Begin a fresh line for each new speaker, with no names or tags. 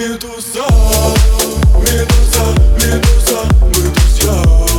Medusa, Medusa, Medusa, Medusa.